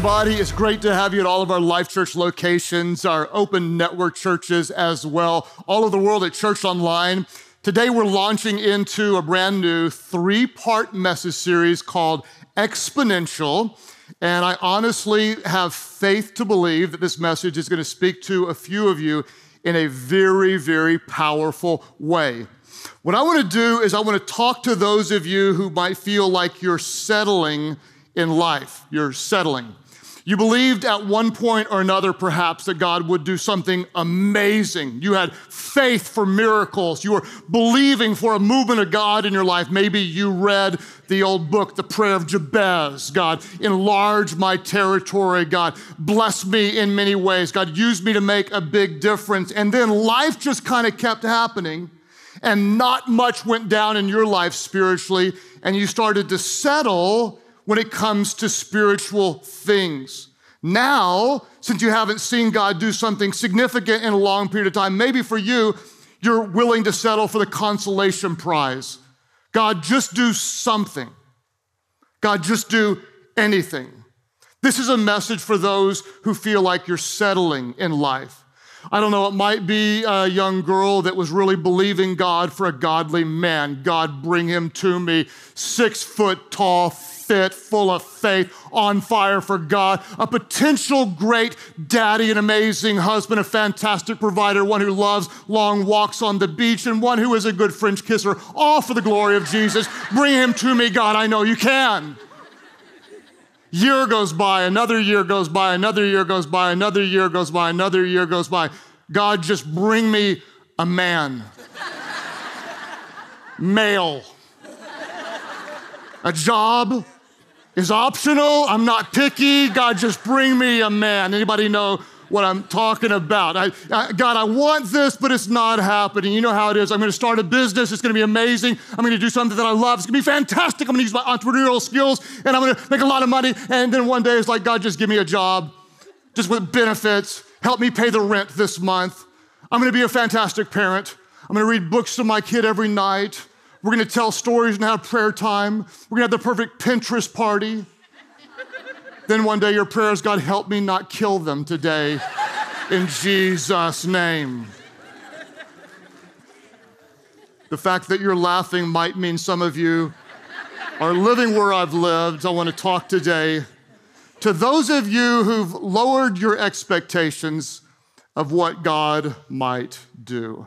Everybody, it's great to have you at all of our Life Church locations, our open network churches as well, all over the world at Church Online. Today, we're launching into a brand new three part message series called Exponential. And I honestly have faith to believe that this message is going to speak to a few of you in a very, very powerful way. What I want to do is, I want to talk to those of you who might feel like you're settling in life. You're settling. You believed at one point or another, perhaps, that God would do something amazing. You had faith for miracles. You were believing for a movement of God in your life. Maybe you read the old book, The Prayer of Jabez. God, enlarge my territory. God, bless me in many ways. God, use me to make a big difference. And then life just kind of kept happening, and not much went down in your life spiritually, and you started to settle when it comes to spiritual things. Now, since you haven't seen God do something significant in a long period of time, maybe for you, you're willing to settle for the consolation prize. God, just do something. God, just do anything. This is a message for those who feel like you're settling in life. I don't know, it might be a young girl that was really believing God for a godly man. God, bring him to me. Six foot tall, fit, full of faith, on fire for God, a potential great daddy, an amazing husband, a fantastic provider, one who loves long walks on the beach, and one who is a good French kisser, all for the glory of Jesus. Bring him to me, God. I know you can. Year goes by, another year goes by, another year goes by, another year goes by, another year goes by. God, just bring me a man, male, a job, is optional. I'm not picky. God, just bring me a man. Anybody know what I'm talking about? I, I, God, I want this, but it's not happening. You know how it is. I'm going to start a business. It's going to be amazing. I'm going to do something that I love. It's going to be fantastic. I'm going to use my entrepreneurial skills and I'm going to make a lot of money. And then one day it's like, God, just give me a job, just with benefits. Help me pay the rent this month. I'm going to be a fantastic parent. I'm going to read books to my kid every night. We're going to tell stories and have prayer time. We're going to have the perfect Pinterest party. then one day your prayers, God, help me not kill them today in Jesus' name. The fact that you're laughing might mean some of you are living where I've lived. I want to talk today to those of you who've lowered your expectations of what God might do.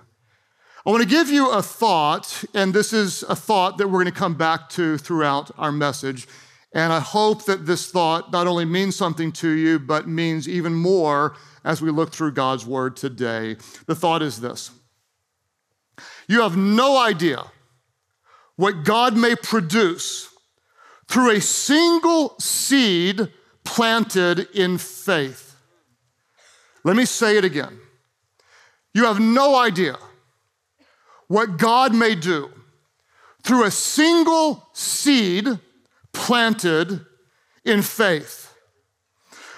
I want to give you a thought, and this is a thought that we're going to come back to throughout our message. And I hope that this thought not only means something to you, but means even more as we look through God's word today. The thought is this You have no idea what God may produce through a single seed planted in faith. Let me say it again. You have no idea what God may do through a single seed planted in faith.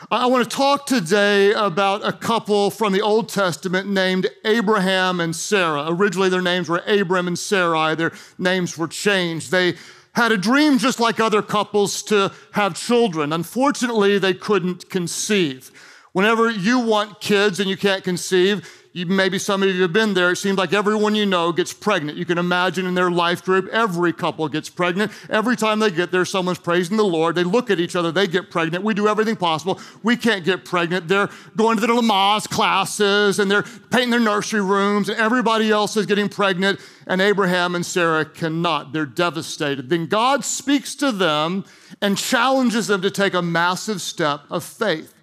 I want to talk today about a couple from the Old Testament named Abraham and Sarah. Originally, their names were Abram and Sarai, their names were changed. They had a dream just like other couples to have children. Unfortunately, they couldn't conceive. Whenever you want kids and you can't conceive, you, maybe some of you have been there. It seems like everyone you know gets pregnant. You can imagine in their life group, every couple gets pregnant. Every time they get there, someone's praising the Lord. They look at each other, they get pregnant. We do everything possible. We can't get pregnant. They're going to the Lamaze classes and they're painting their nursery rooms, and everybody else is getting pregnant, and Abraham and Sarah cannot. They're devastated. Then God speaks to them and challenges them to take a massive step of faith.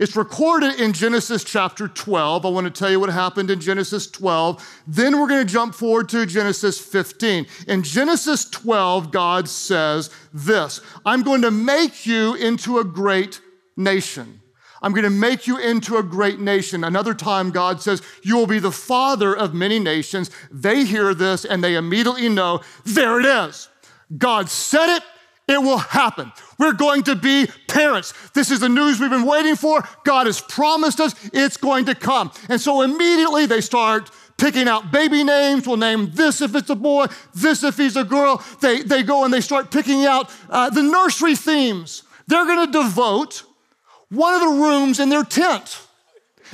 It's recorded in Genesis chapter 12. I want to tell you what happened in Genesis 12. Then we're going to jump forward to Genesis 15. In Genesis 12, God says this I'm going to make you into a great nation. I'm going to make you into a great nation. Another time, God says, You will be the father of many nations. They hear this and they immediately know, There it is. God said it, it will happen. We're going to be parents. This is the news we've been waiting for. God has promised us it's going to come. And so immediately they start picking out baby names. We'll name this if it's a boy, this if he's a girl. They, they go and they start picking out uh, the nursery themes. They're going to devote one of the rooms in their tent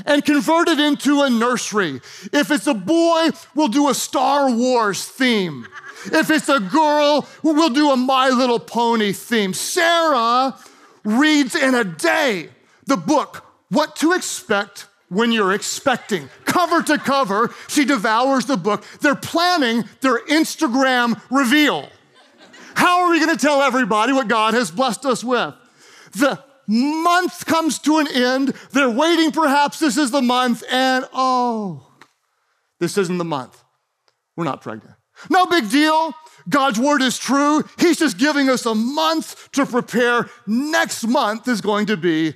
and convert it into a nursery. If it's a boy, we'll do a Star Wars theme. If it's a girl, we'll do a My Little Pony theme. Sarah reads in a day the book, What to Expect When You're Expecting. Cover to cover, she devours the book. They're planning their Instagram reveal. How are we going to tell everybody what God has blessed us with? The month comes to an end. They're waiting, perhaps this is the month, and oh, this isn't the month. We're not pregnant. No big deal. God's word is true. He's just giving us a month to prepare. Next month is going to be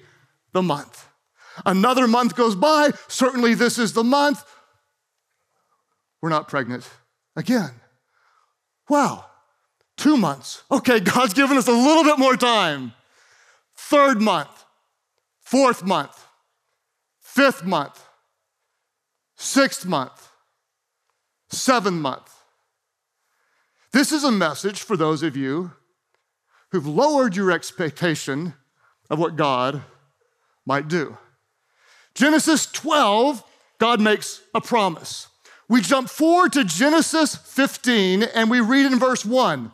the month. Another month goes by. Certainly, this is the month. We're not pregnant again. Wow, two months. Okay, God's given us a little bit more time. Third month, fourth month, fifth month, sixth month, seventh month. This is a message for those of you who've lowered your expectation of what God might do. Genesis 12, God makes a promise. We jump forward to Genesis 15 and we read in verse 1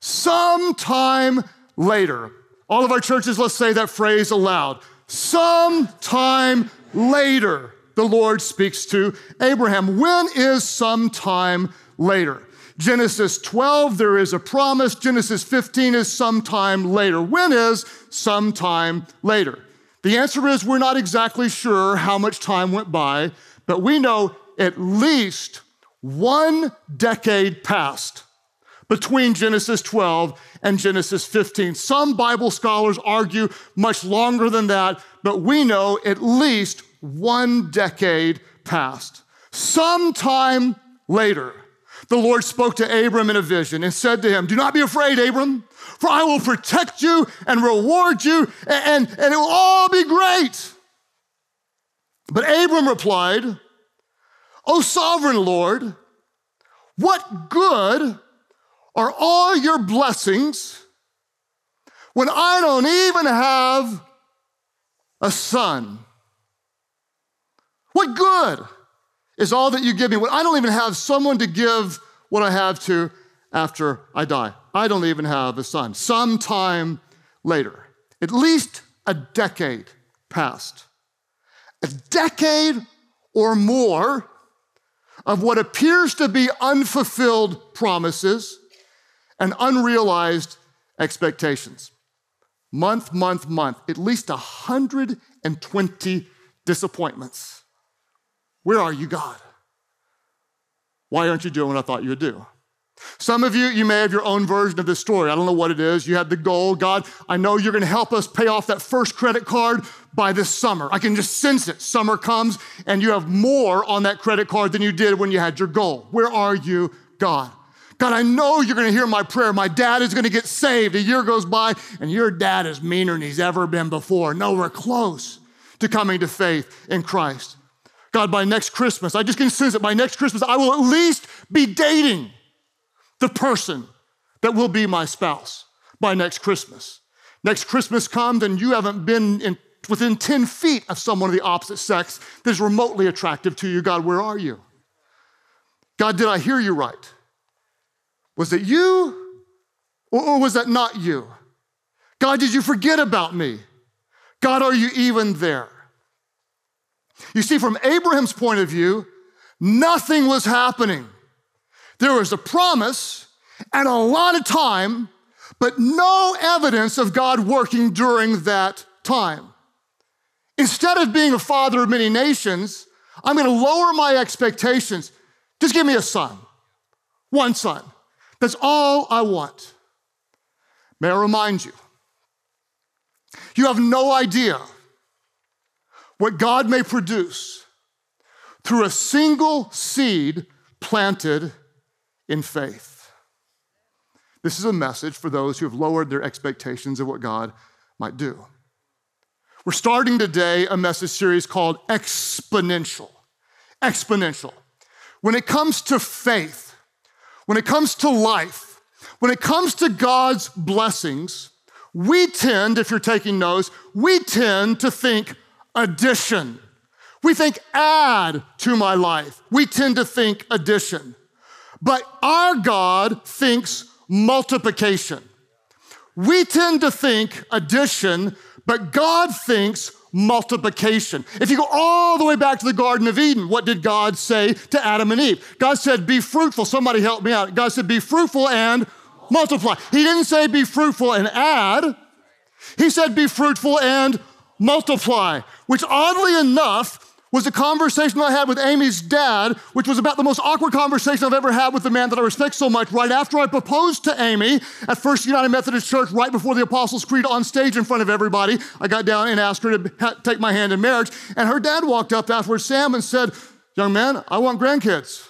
Sometime later, all of our churches, let's say that phrase aloud. Sometime later, the Lord speaks to Abraham. When is sometime later? Genesis 12, there is a promise. Genesis 15 is sometime later. When is sometime later? The answer is we're not exactly sure how much time went by, but we know at least one decade passed between Genesis 12 and Genesis 15. Some Bible scholars argue much longer than that, but we know at least one decade passed. Sometime later, the Lord spoke to Abram in a vision and said to him, Do not be afraid, Abram, for I will protect you and reward you, and, and, and it will all be great. But Abram replied, O sovereign Lord, what good are all your blessings when I don't even have a son? What good? Is all that you give me. When I don't even have someone to give what I have to after I die. I don't even have a son. Sometime later, at least a decade passed. A decade or more of what appears to be unfulfilled promises and unrealized expectations. Month, month, month, at least 120 disappointments. Where are you, God? Why aren't you doing what I thought you would do? Some of you, you may have your own version of this story. I don't know what it is. You had the goal. God, I know you're going to help us pay off that first credit card by this summer. I can just sense it. Summer comes and you have more on that credit card than you did when you had your goal. Where are you, God? God, I know you're going to hear my prayer. My dad is going to get saved. A year goes by and your dad is meaner than he's ever been before. No, we're close to coming to faith in Christ. God, by next Christmas, I just can sense it. By next Christmas, I will at least be dating the person that will be my spouse by next Christmas. Next Christmas comes and you haven't been in, within 10 feet of someone of the opposite sex that is remotely attractive to you. God, where are you? God, did I hear you right? Was it you or, or was that not you? God, did you forget about me? God, are you even there? You see, from Abraham's point of view, nothing was happening. There was a promise and a lot of time, but no evidence of God working during that time. Instead of being a father of many nations, I'm going to lower my expectations. Just give me a son, one son. That's all I want. May I remind you, you have no idea what God may produce through a single seed planted in faith. This is a message for those who have lowered their expectations of what God might do. We're starting today a message series called Exponential. Exponential. When it comes to faith, when it comes to life, when it comes to God's blessings, we tend, if you're taking notes, we tend to think addition. We think add to my life. We tend to think addition. But our God thinks multiplication. We tend to think addition, but God thinks multiplication. If you go all the way back to the Garden of Eden, what did God say to Adam and Eve? God said, Be fruitful. Somebody help me out. God said, Be fruitful and multiply. He didn't say, Be fruitful and add. He said, Be fruitful and multiply, which oddly enough was a conversation I had with Amy's dad, which was about the most awkward conversation I've ever had with the man that I respect so much. Right after I proposed to Amy at First United Methodist Church, right before the Apostles' Creed on stage in front of everybody, I got down and asked her to take my hand in marriage. And her dad walked up afterwards, Sam, and said, Young man, I want grandkids.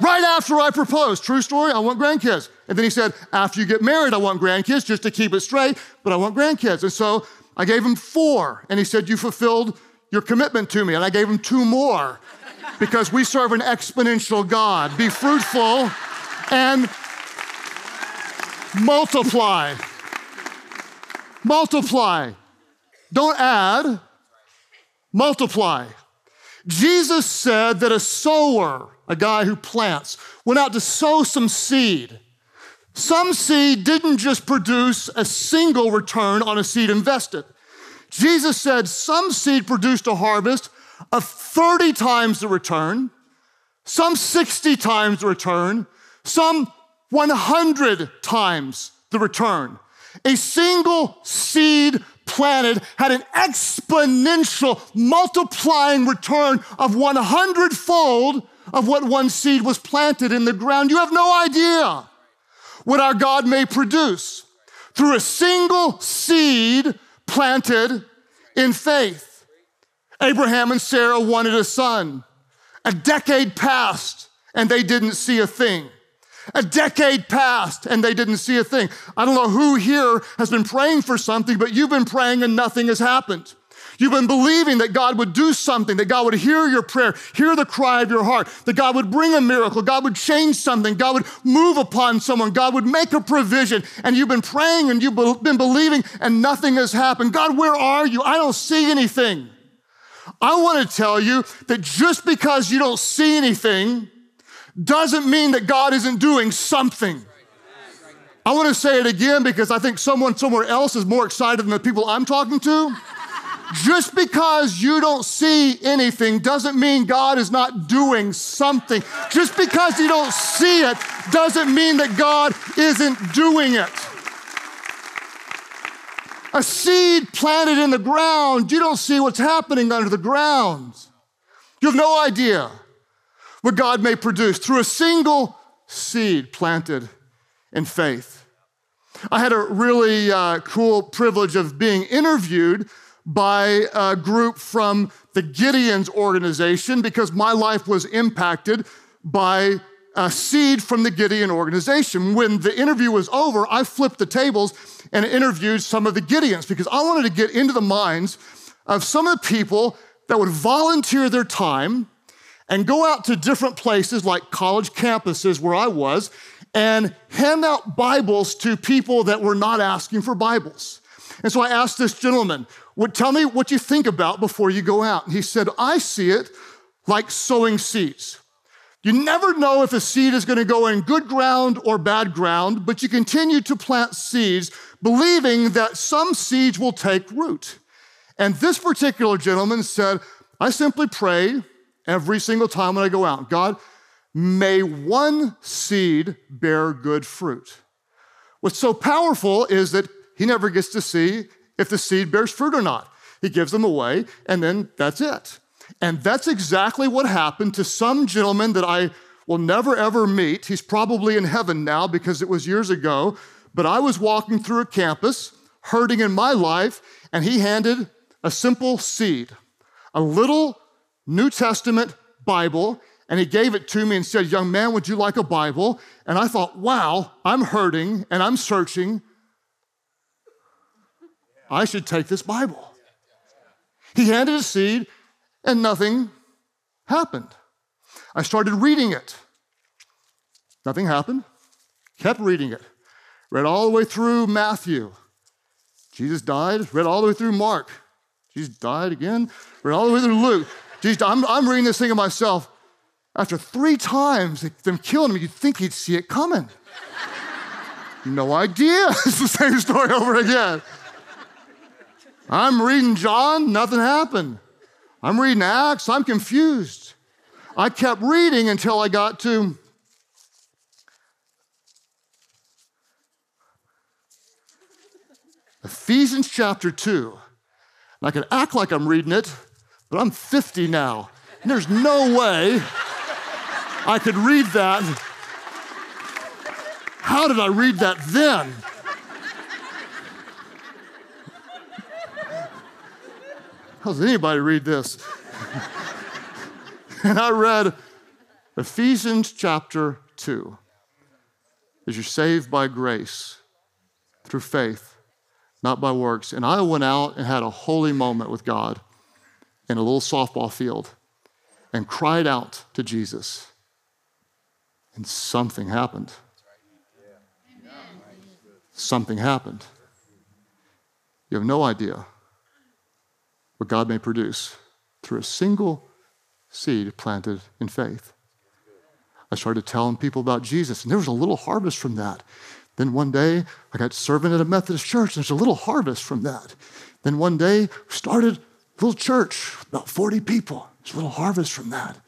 Right after I proposed, true story, I want grandkids. And then he said, After you get married, I want grandkids, just to keep it straight, but I want grandkids. And so I gave him four, and he said, You fulfilled your commitment to me. And I gave him two more because we serve an exponential God. Be fruitful and multiply. Multiply. Don't add, multiply. Jesus said that a sower, a guy who plants, went out to sow some seed. Some seed didn't just produce a single return on a seed invested. Jesus said some seed produced a harvest of 30 times the return, some 60 times the return, some 100 times the return. A single seed planted had an exponential multiplying return of 100 fold of what one seed was planted in the ground. You have no idea what our God may produce through a single seed planted in faith. Abraham and Sarah wanted a son. A decade passed and they didn't see a thing. A decade passed and they didn't see a thing. I don't know who here has been praying for something, but you've been praying and nothing has happened. You've been believing that God would do something, that God would hear your prayer, hear the cry of your heart, that God would bring a miracle, God would change something, God would move upon someone, God would make a provision. And you've been praying and you've been believing and nothing has happened. God, where are you? I don't see anything. I want to tell you that just because you don't see anything doesn't mean that God isn't doing something. I want to say it again because I think someone somewhere else is more excited than the people I'm talking to. Just because you don't see anything doesn't mean God is not doing something. Just because you don't see it doesn't mean that God isn't doing it. A seed planted in the ground, you don't see what's happening under the ground. You have no idea what God may produce through a single seed planted in faith. I had a really uh, cool privilege of being interviewed by a group from the Gideon's organization because my life was impacted by a seed from the Gideon organization. When the interview was over, I flipped the tables and interviewed some of the Gideons because I wanted to get into the minds of some of the people that would volunteer their time and go out to different places like college campuses where I was and hand out Bibles to people that were not asking for Bibles. And so I asked this gentleman, would tell me what you think about before you go out. And he said, I see it like sowing seeds. You never know if a seed is going to go in good ground or bad ground, but you continue to plant seeds, believing that some seeds will take root. And this particular gentleman said, I simply pray every single time when I go out God, may one seed bear good fruit. What's so powerful is that he never gets to see if the seed bears fruit or not. He gives them away, and then that's it. And that's exactly what happened to some gentleman that I will never ever meet. He's probably in heaven now because it was years ago. But I was walking through a campus, hurting in my life, and he handed a simple seed, a little New Testament Bible, and he gave it to me and said, Young man, would you like a Bible? And I thought, wow, I'm hurting and I'm searching I should take this Bible. He handed a seed and nothing happened. I started reading it. Nothing happened. Kept reading it. Read all the way through Matthew. Jesus died, read all the way through Mark. Jesus died again, read all the way through Luke. Jesus, I'm, I'm reading this thing of myself. After three times them killing him, you'd think he'd see it coming. no idea. it's the same story over again. I'm reading John, nothing happened. I'm reading Acts, I'm confused. I kept reading until I got to Ephesians chapter 2. And I can act like I'm reading it, but I'm 50 now. And there's no way I could read that. How did I read that then? How does anybody read this? and I read Ephesians chapter 2. As you're saved by grace through faith, not by works. And I went out and had a holy moment with God in a little softball field and cried out to Jesus. And something happened. Something happened. You have no idea what God may produce through a single seed planted in faith. I started telling people about Jesus, and there was a little harvest from that. Then one day, I got serving at a Methodist church, and there's a little harvest from that. Then one day, started a little church, about 40 people. There's a little harvest from that.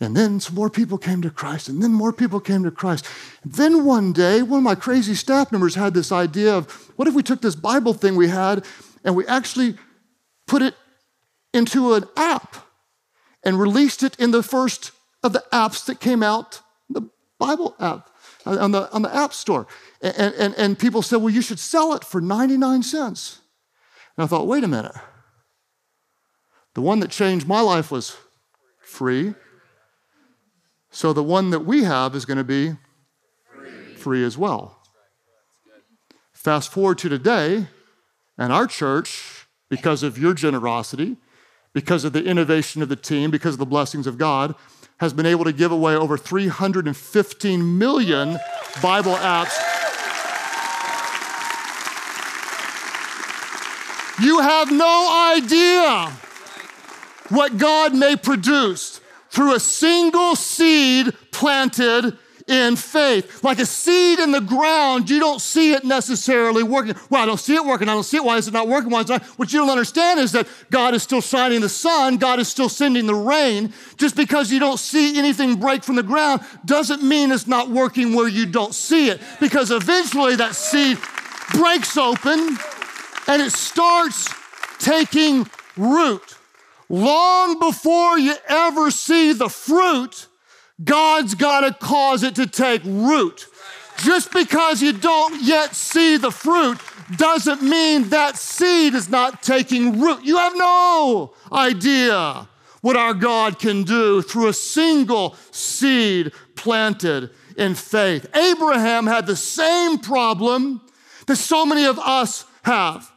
And then some more people came to Christ, and then more people came to Christ. And then one day, one of my crazy staff members had this idea of what if we took this Bible thing we had and we actually put it into an app and released it in the first of the apps that came out, the Bible app, uh, on the, on the App Store. And, and, and people said, well, you should sell it for 99 cents. And I thought, wait a minute. The one that changed my life was free. So the one that we have is going to be free, free as well. Fast forward to today, and our church, because of your generosity, because of the innovation of the team, because of the blessings of God, has been able to give away over 315 million Bible apps. You have no idea what God may produce through a single seed planted in faith. Like a seed in the ground, you don't see it necessarily working. Well, I don't see it working. I don't see it. Why is it not working? Why is it not? What you don't understand is that God is still shining the sun. God is still sending the rain. Just because you don't see anything break from the ground doesn't mean it's not working where you don't see it. Because eventually that seed breaks open and it starts taking root. Long before you ever see the fruit, God's got to cause it to take root. Just because you don't yet see the fruit doesn't mean that seed is not taking root. You have no idea what our God can do through a single seed planted in faith. Abraham had the same problem that so many of us have.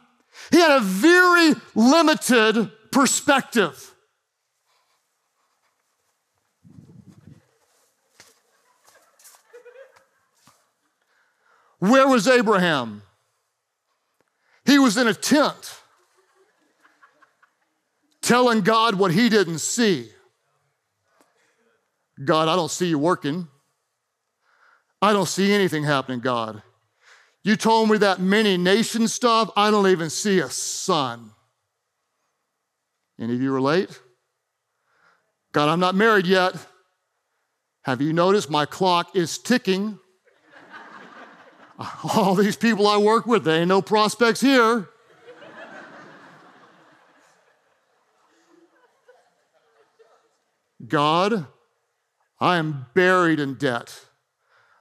He had a very limited perspective. Where was Abraham? He was in a tent telling God what he didn't see. God, I don't see you working. I don't see anything happening, God. You told me that many nation stuff, I don't even see a son. Any of you relate? God, I'm not married yet. Have you noticed my clock is ticking? all these people I work with, they ain't no prospects here. God, I am buried in debt,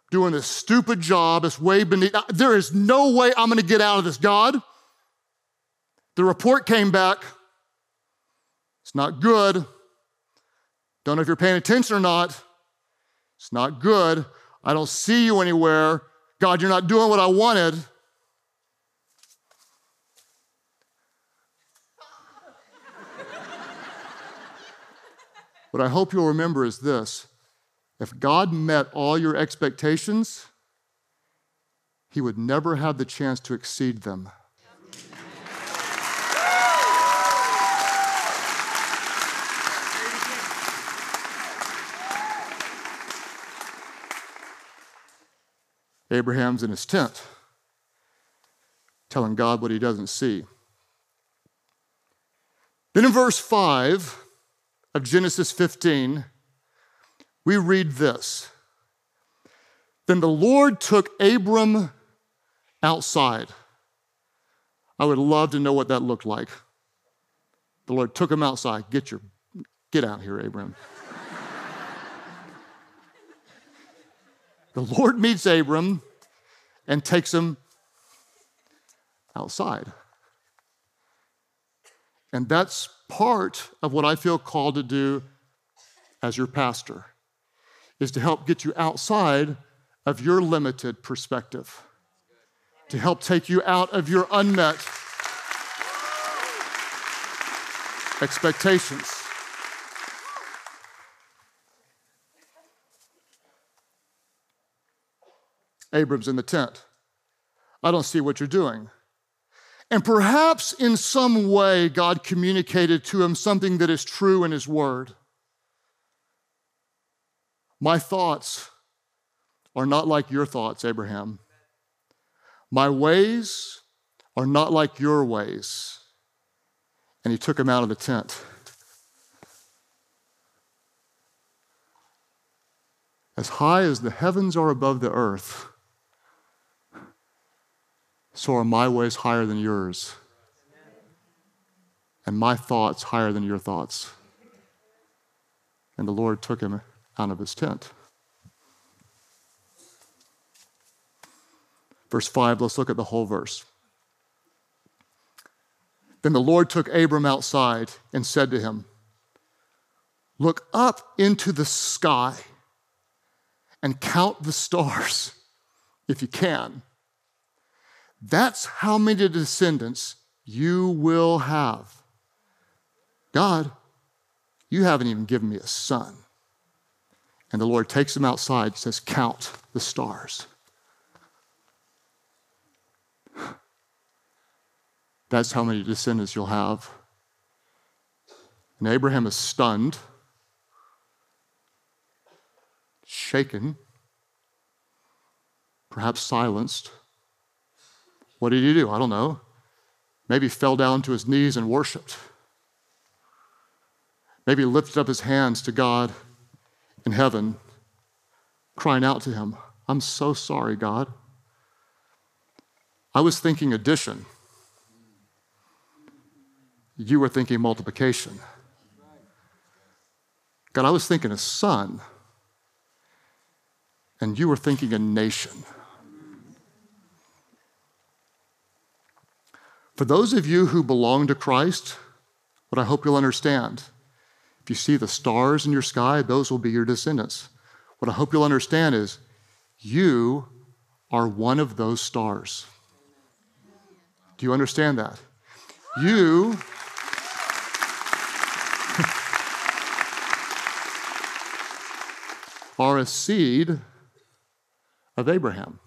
doing this stupid job. It's way beneath. There is no way I'm going to get out of this. God, the report came back. It's not good. Don't know if you're paying attention or not. It's not good. I don't see you anywhere. God, you're not doing what I wanted. what I hope you'll remember is this if God met all your expectations, He would never have the chance to exceed them. Abraham's in his tent, telling God what he doesn't see. Then in verse 5 of Genesis 15, we read this Then the Lord took Abram outside. I would love to know what that looked like. The Lord took him outside. Get your get out here, Abram. The Lord meets Abram and takes him outside. And that's part of what I feel called to do as your pastor is to help get you outside of your limited perspective, to help take you out of your unmet expectations. Abram's in the tent. I don't see what you're doing. And perhaps in some way, God communicated to him something that is true in his word. My thoughts are not like your thoughts, Abraham. My ways are not like your ways. And he took him out of the tent. As high as the heavens are above the earth, so are my ways higher than yours, and my thoughts higher than your thoughts. And the Lord took him out of his tent. Verse 5, let's look at the whole verse. Then the Lord took Abram outside and said to him, Look up into the sky and count the stars if you can that's how many descendants you will have. God, you haven't even given me a son. And the Lord takes him outside, and says, Count the stars. That's how many descendants you'll have. And Abraham is stunned, shaken, perhaps silenced. What did he do? I don't know. Maybe fell down to his knees and worshiped. Maybe lifted up his hands to God in heaven, crying out to him, I'm so sorry, God. I was thinking addition. You were thinking multiplication. God, I was thinking a son, and you were thinking a nation. For those of you who belong to Christ, what I hope you'll understand, if you see the stars in your sky, those will be your descendants. What I hope you'll understand is you are one of those stars. Do you understand that? You are a seed of Abraham.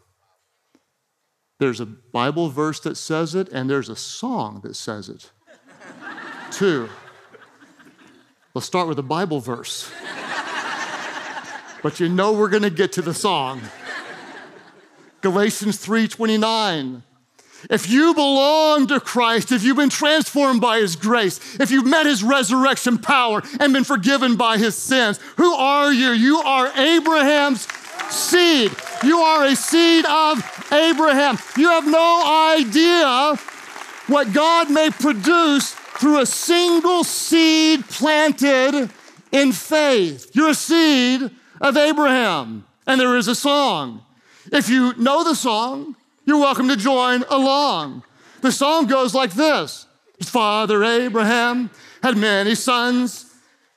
There's a Bible verse that says it, and there's a song that says it. Two. Let's start with a Bible verse. but you know we're going to get to the song. Galatians 3:29. If you belong to Christ, if you've been transformed by his grace, if you've met his resurrection power and been forgiven by his sins, who are you? You are Abraham's seed. You are a seed of Abraham. You have no idea what God may produce through a single seed planted in faith. You're a seed of Abraham. And there is a song. If you know the song, you're welcome to join along. The song goes like this His father Abraham had many sons.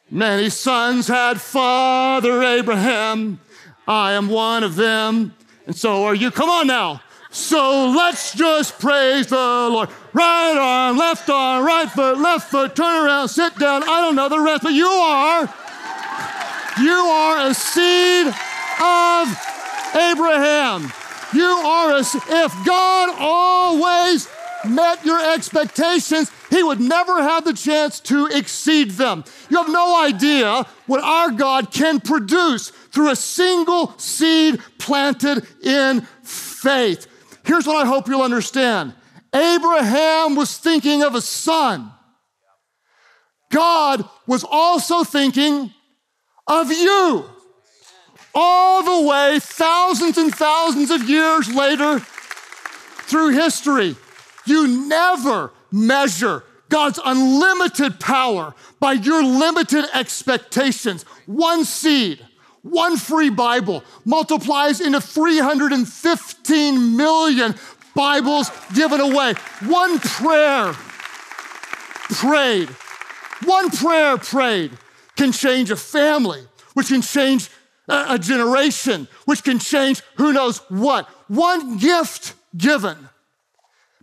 Many sons had Father Abraham. I am one of them, and so are you. Come on now. So let's just praise the Lord. Right arm, left arm, right foot, left foot, turn around, sit down. I don't know the rest, but you are. You are a seed of Abraham. You are a, if God always met your expectations, he would never have the chance to exceed them. You have no idea what our God can produce through a single seed planted in faith. Here's what I hope you'll understand Abraham was thinking of a son. God was also thinking of you. All the way, thousands and thousands of years later, through history, you never measure God's unlimited power by your limited expectations. One seed, one free Bible multiplies into 315 million Bibles given away. One prayer prayed, one prayer prayed can change a family, which can change a generation, which can change who knows what. One gift given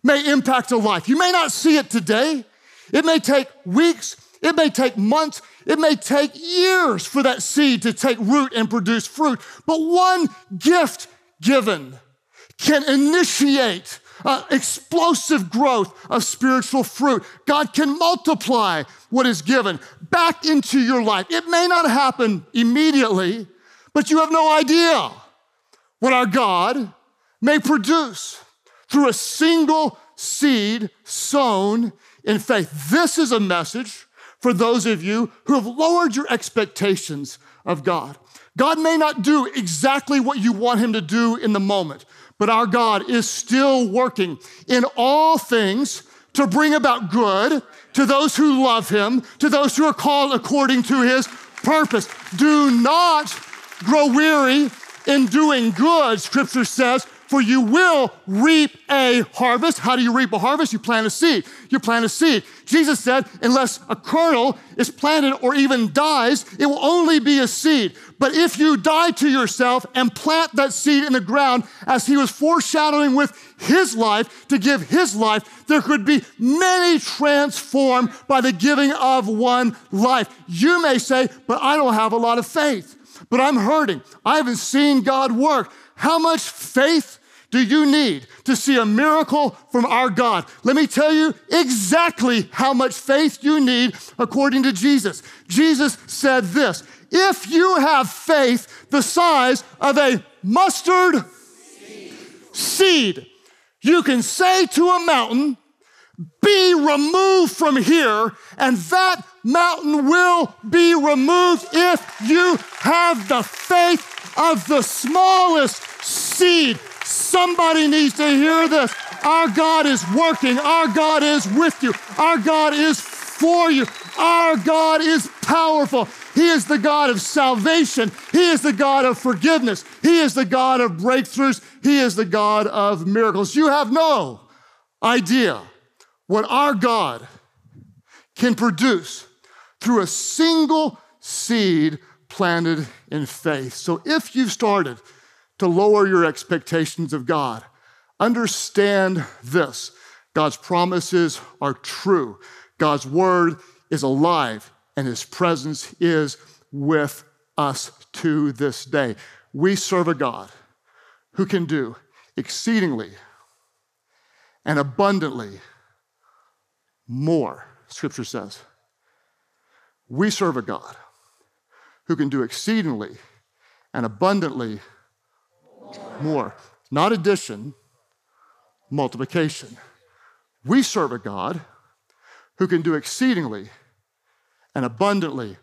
may impact a life. You may not see it today. It may take weeks, it may take months, it may take years for that seed to take root and produce fruit. But one gift given can initiate uh, explosive growth of spiritual fruit. God can multiply what is given back into your life. It may not happen immediately, but you have no idea what our God may produce through a single seed sown in faith. This is a message for those of you who have lowered your expectations of God. God may not do exactly what you want him to do in the moment, but our God is still working in all things to bring about good to those who love him, to those who are called according to his purpose. Do not grow weary in doing good, scripture says, for you will reap a harvest. How do you reap a harvest? You plant a seed. You plant a seed. Jesus said, unless a kernel is planted or even dies, it will only be a seed. But if you die to yourself and plant that seed in the ground, as he was foreshadowing with his life to give his life, there could be many transformed by the giving of one life. You may say, but I don't have a lot of faith but I'm hurting. I haven't seen God work. How much faith do you need to see a miracle from our God? Let me tell you exactly how much faith you need according to Jesus. Jesus said this If you have faith the size of a mustard seed, you can say to a mountain, Be removed from here, and that mountain will be removed if you have the faith of the smallest seed. Somebody needs to hear this. Our God is working. Our God is with you. Our God is for you. Our God is powerful. He is the God of salvation. He is the God of forgiveness. He is the God of breakthroughs. He is the God of miracles. You have no idea what our God can produce through a single seed planted in faith. So if you've started to lower your expectations of God, understand this God's promises are true, God's word is alive, and his presence is with us to this day. We serve a God who can do exceedingly and abundantly more, scripture says we serve a God who can do exceedingly and abundantly more. Not addition, multiplication. We serve a God who can do exceedingly and abundantly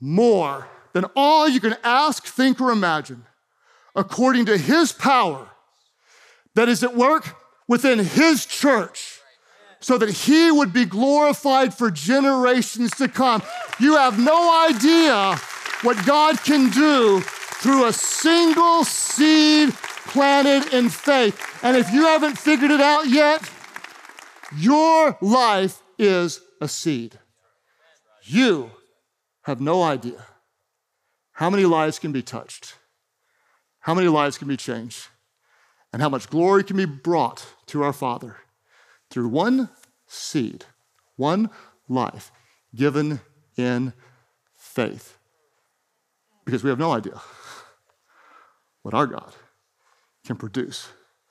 more than all you can ask, think, or imagine, according to his power that is at work within his church so that he would be glorified for generations to come. You have no idea what God can do through a single seed planted in faith. And if you haven't figured it out yet, your life is a seed. You have no idea how many lives can be touched, how many lives can be changed, and how much glory can be brought to our Father through one seed, one life given in faith. Because we have no idea what our God can produce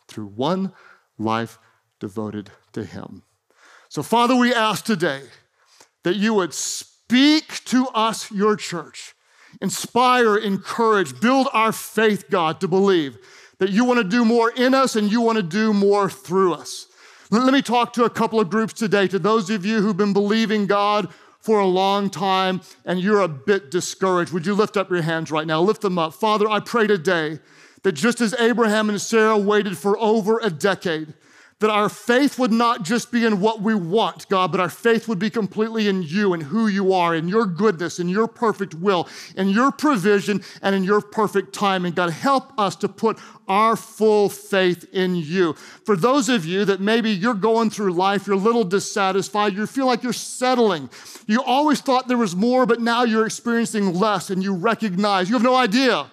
through one life devoted to Him. So, Father, we ask today that you would speak to us, your church, inspire, encourage, build our faith, God, to believe that you want to do more in us and you want to do more through us. Let me talk to a couple of groups today, to those of you who've been believing God for a long time and you're a bit discouraged. Would you lift up your hands right now? Lift them up. Father, I pray today that just as Abraham and Sarah waited for over a decade, that our faith would not just be in what we want, God, but our faith would be completely in you and who you are, in your goodness, in your perfect will, in your provision, and in your perfect timing. God, help us to put our full faith in you. For those of you that maybe you're going through life, you're a little dissatisfied, you feel like you're settling. You always thought there was more, but now you're experiencing less, and you recognize you have no idea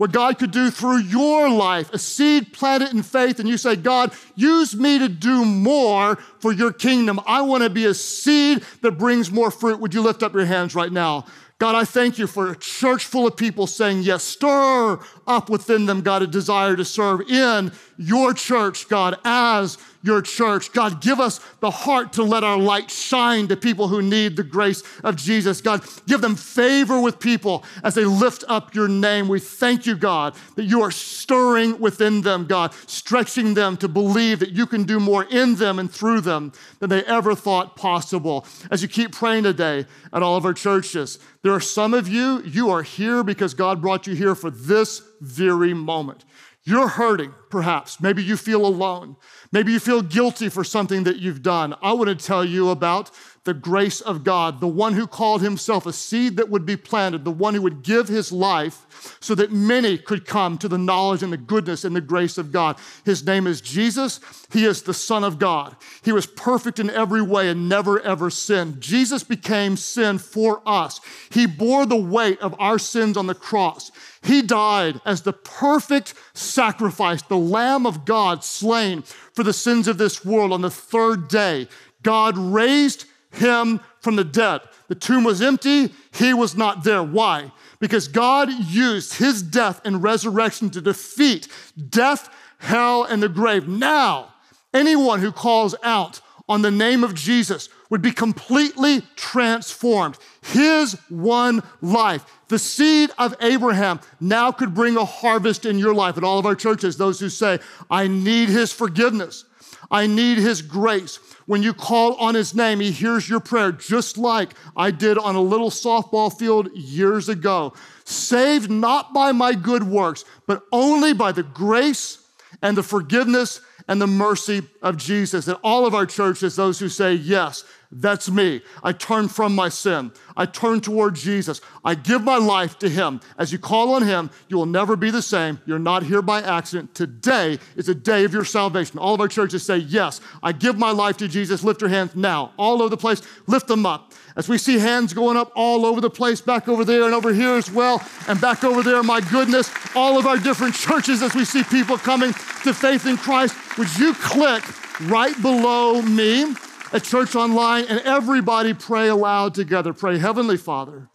what God could do through your life, a seed planted in faith, and you say, God, use me to do more for your kingdom. I want to be a seed that brings more fruit. Would you lift up your hands right now? God, I thank you for a church full of people saying yes. Stir up within them, God, a desire to serve in your church, God, as your church. God, give us the heart to let our light shine to people who need the grace of Jesus. God, give them favor with people as they lift up your name. We thank you, God, that you are stirring within them, God, stretching them to believe that you can do more in them and through them than they ever thought possible. As you keep praying today at all of our churches, there are some of you, you are here because God brought you here for this very moment. You're hurting, perhaps. Maybe you feel alone. Maybe you feel guilty for something that you've done. I want to tell you about the grace of God, the one who called himself a seed that would be planted, the one who would give his life so that many could come to the knowledge and the goodness and the grace of God. His name is Jesus. He is the Son of God. He was perfect in every way and never ever sinned. Jesus became sin for us. He bore the weight of our sins on the cross. He died as the perfect sacrifice, the Lamb of God slain for the sins of this world on the third day. God raised him from the dead. The tomb was empty, he was not there. Why? Because God used his death and resurrection to defeat death, hell, and the grave. Now, anyone who calls out on the name of Jesus would be completely transformed. His one life, the seed of Abraham, now could bring a harvest in your life. in all of our churches, those who say, I need his forgiveness, I need his grace. When you call on his name, he hears your prayer, just like I did on a little softball field years ago. Saved not by my good works, but only by the grace and the forgiveness and the mercy of Jesus. And all of our churches, those who say, Yes, that's me. I turn from my sin. I turn toward Jesus. I give my life to Him. As you call on Him, you will never be the same. You're not here by accident. Today is a day of your salvation. All of our churches say, Yes, I give my life to Jesus. Lift your hands now, all over the place. Lift them up. As we see hands going up all over the place, back over there and over here as well, and back over there, my goodness, all of our different churches, as we see people coming to faith in Christ, would you click right below me? At Church Online, and everybody pray aloud together. Pray, Heavenly Father,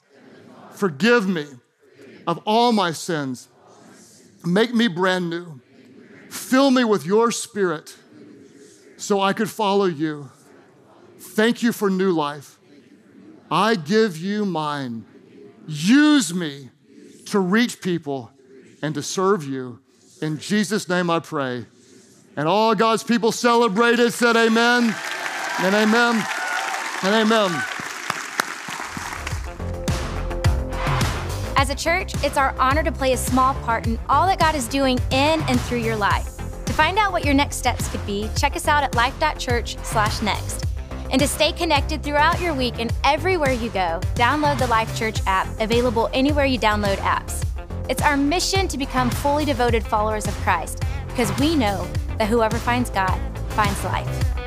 forgive me of all my sins. Make me brand new. Fill me with your spirit so I could follow you. Thank you for new life. I give you mine. Use me to reach people and to serve you. In Jesus' name I pray. And all God's people celebrated, said amen. And amen. And amen. As a church, it's our honor to play a small part in all that God is doing in and through your life. To find out what your next steps could be, check us out at life.church/next. And to stay connected throughout your week and everywhere you go, download the Life Church app, available anywhere you download apps. It's our mission to become fully devoted followers of Christ because we know that whoever finds God finds life.